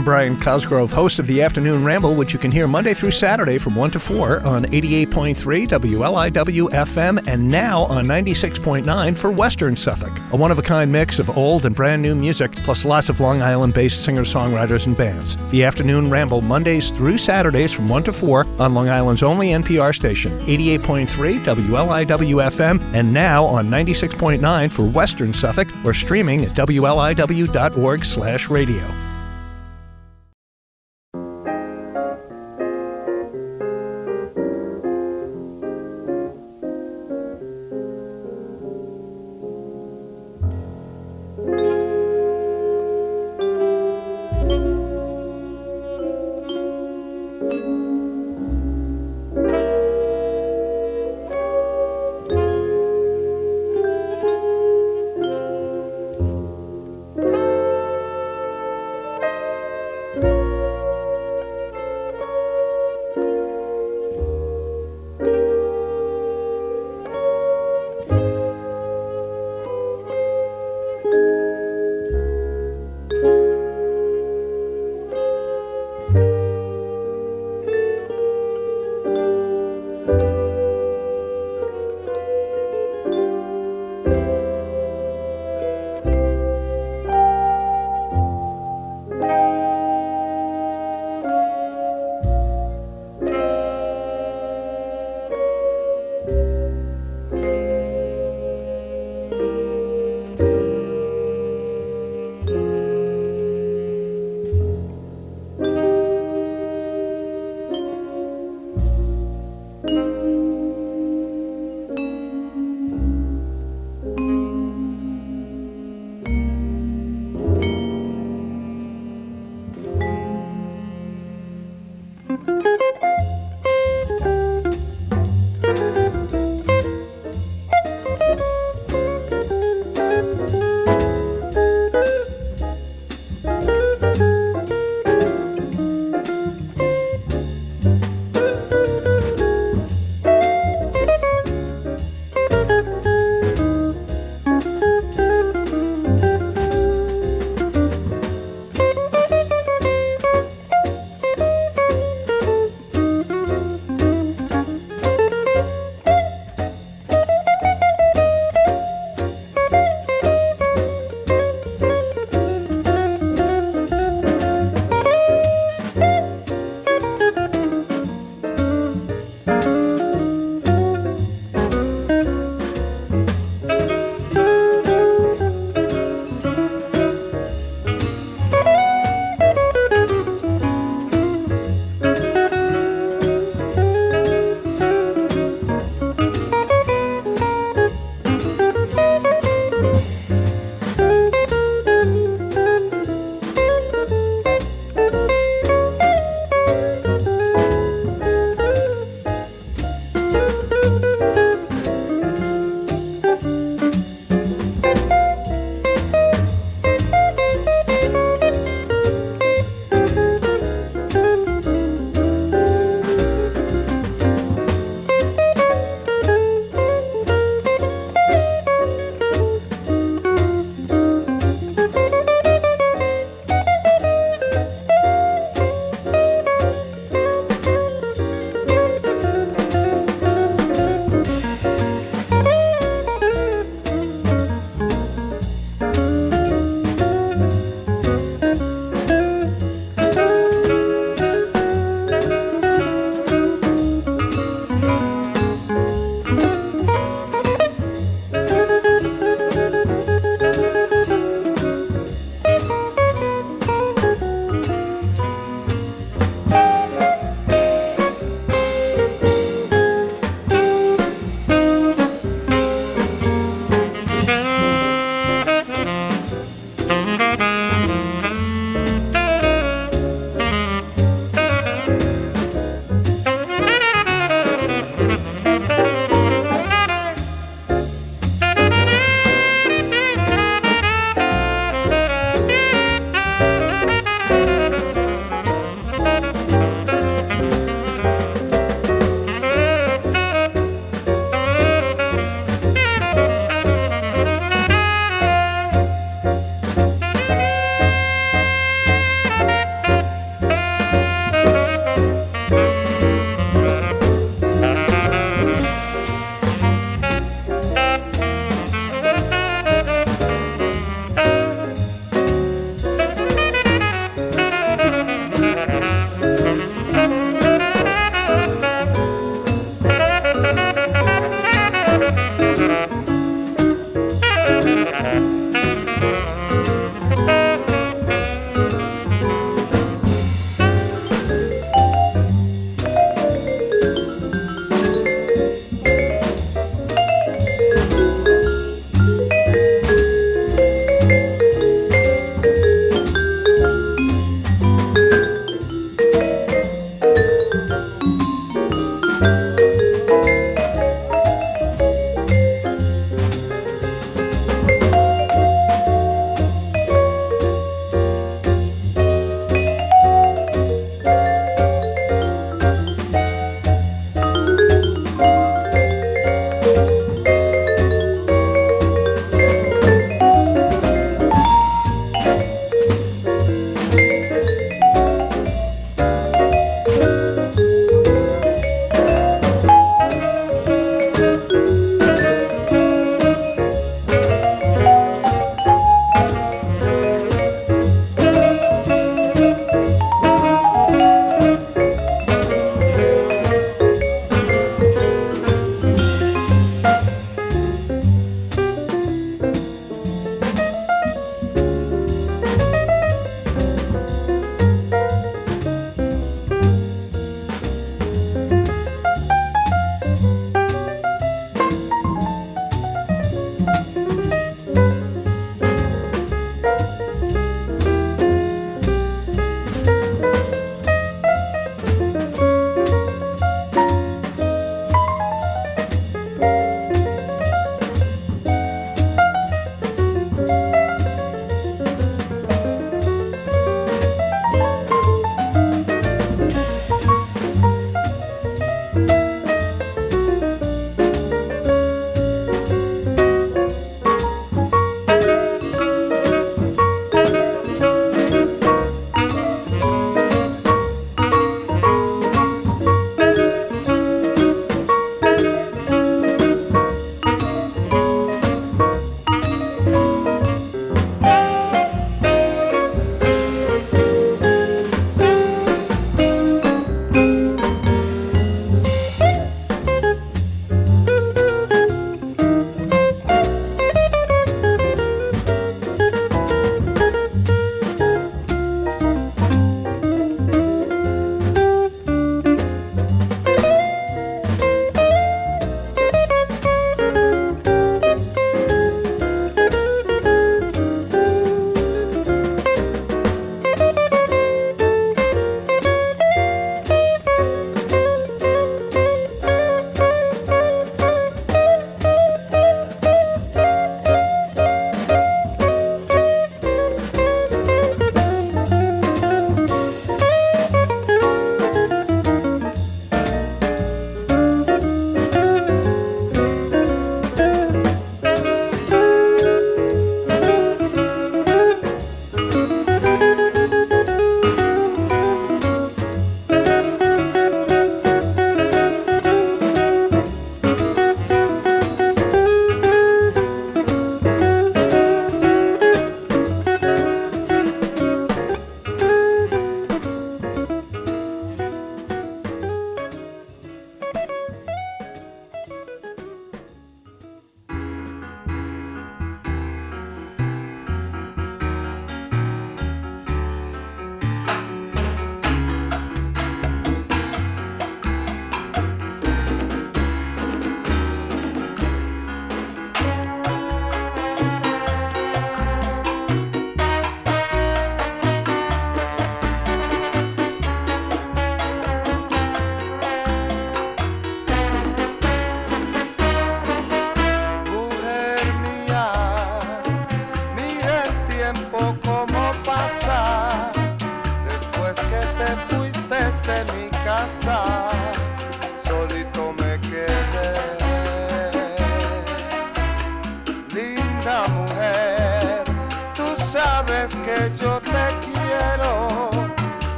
I'm Brian Cosgrove, host of the Afternoon Ramble, which you can hear Monday through Saturday from 1 to 4 on 88.3 WLIW FM and now on 96.9 for Western Suffolk. A one of a kind mix of old and brand new music, plus lots of Long Island based singer songwriters and bands. The Afternoon Ramble, Mondays through Saturdays from 1 to 4 on Long Island's only NPR station, 88.3 WLIW FM, and now on 96.9 for Western Suffolk or streaming at WLIW.org slash radio.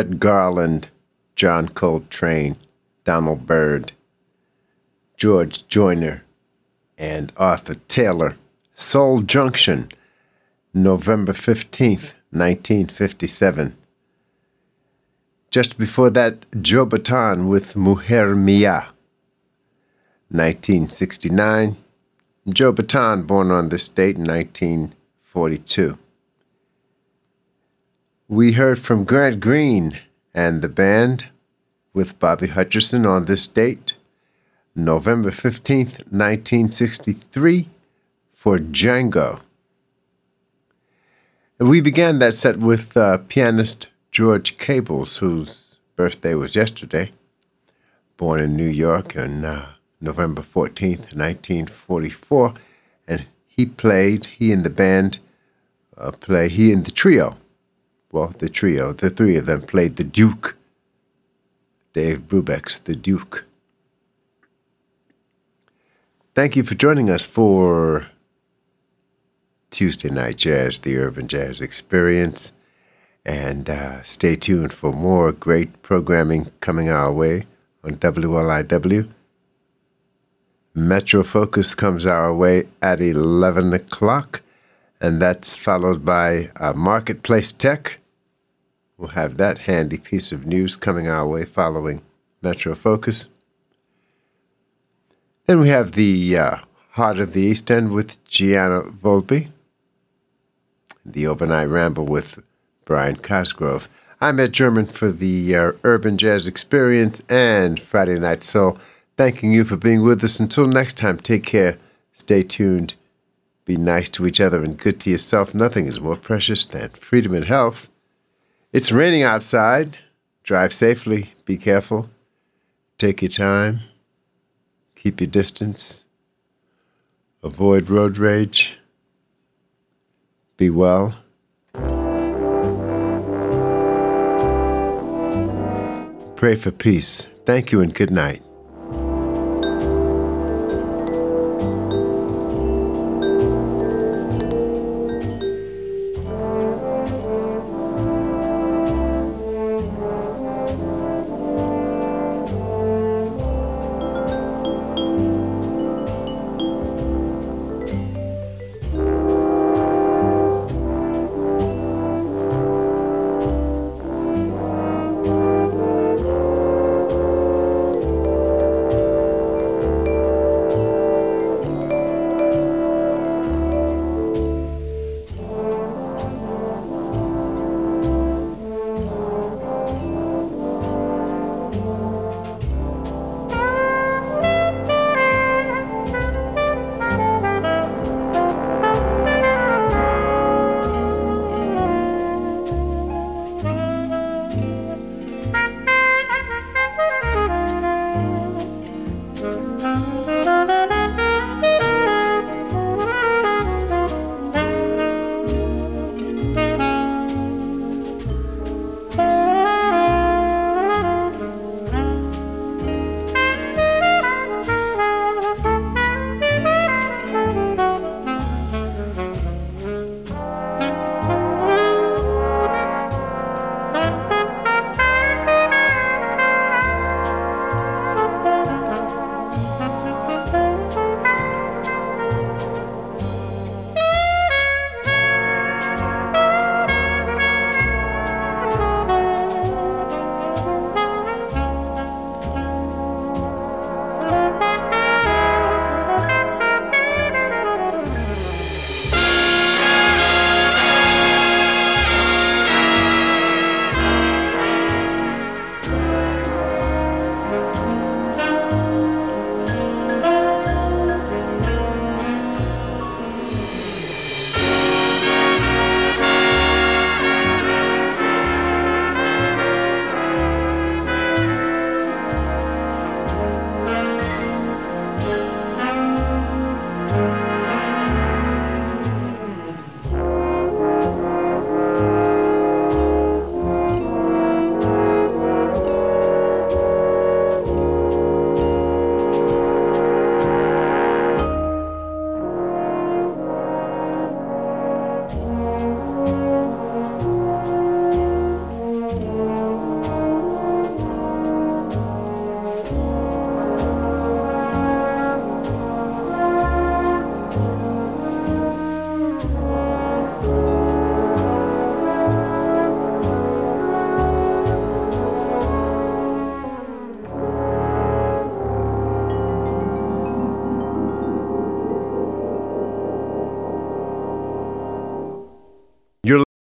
Red Garland, John Coltrane, Donald Byrd, George Joyner, and Arthur Taylor. Soul Junction, November 15th, 1957. Just before that, Joe Bataan with Mujer Mia. 1969. Joe Bataan, born on this date in 1942. We heard from Grant Green and the band with Bobby Hutcherson on this date, November 15th, 1963, for Django. We began that set with uh, pianist George Cables, whose birthday was yesterday, born in New York on uh, November 14th, 1944. And he played, he and the band uh, play, he and the trio well, the trio, the three of them played the Duke. Dave Brubeck's The Duke. Thank you for joining us for Tuesday Night Jazz, the Urban Jazz Experience. And uh, stay tuned for more great programming coming our way on WLIW. Metro Focus comes our way at 11 o'clock, and that's followed by uh, Marketplace Tech We'll have that handy piece of news coming our way following Metro Focus. Then we have the uh, Heart of the East End with Gianna Volpe, the Overnight Ramble with Brian Cosgrove. I'm Ed German for the uh, Urban Jazz Experience and Friday Night Soul. Thanking you for being with us. Until next time, take care, stay tuned, be nice to each other, and good to yourself. Nothing is more precious than freedom and health. It's raining outside. Drive safely. Be careful. Take your time. Keep your distance. Avoid road rage. Be well. Pray for peace. Thank you and good night.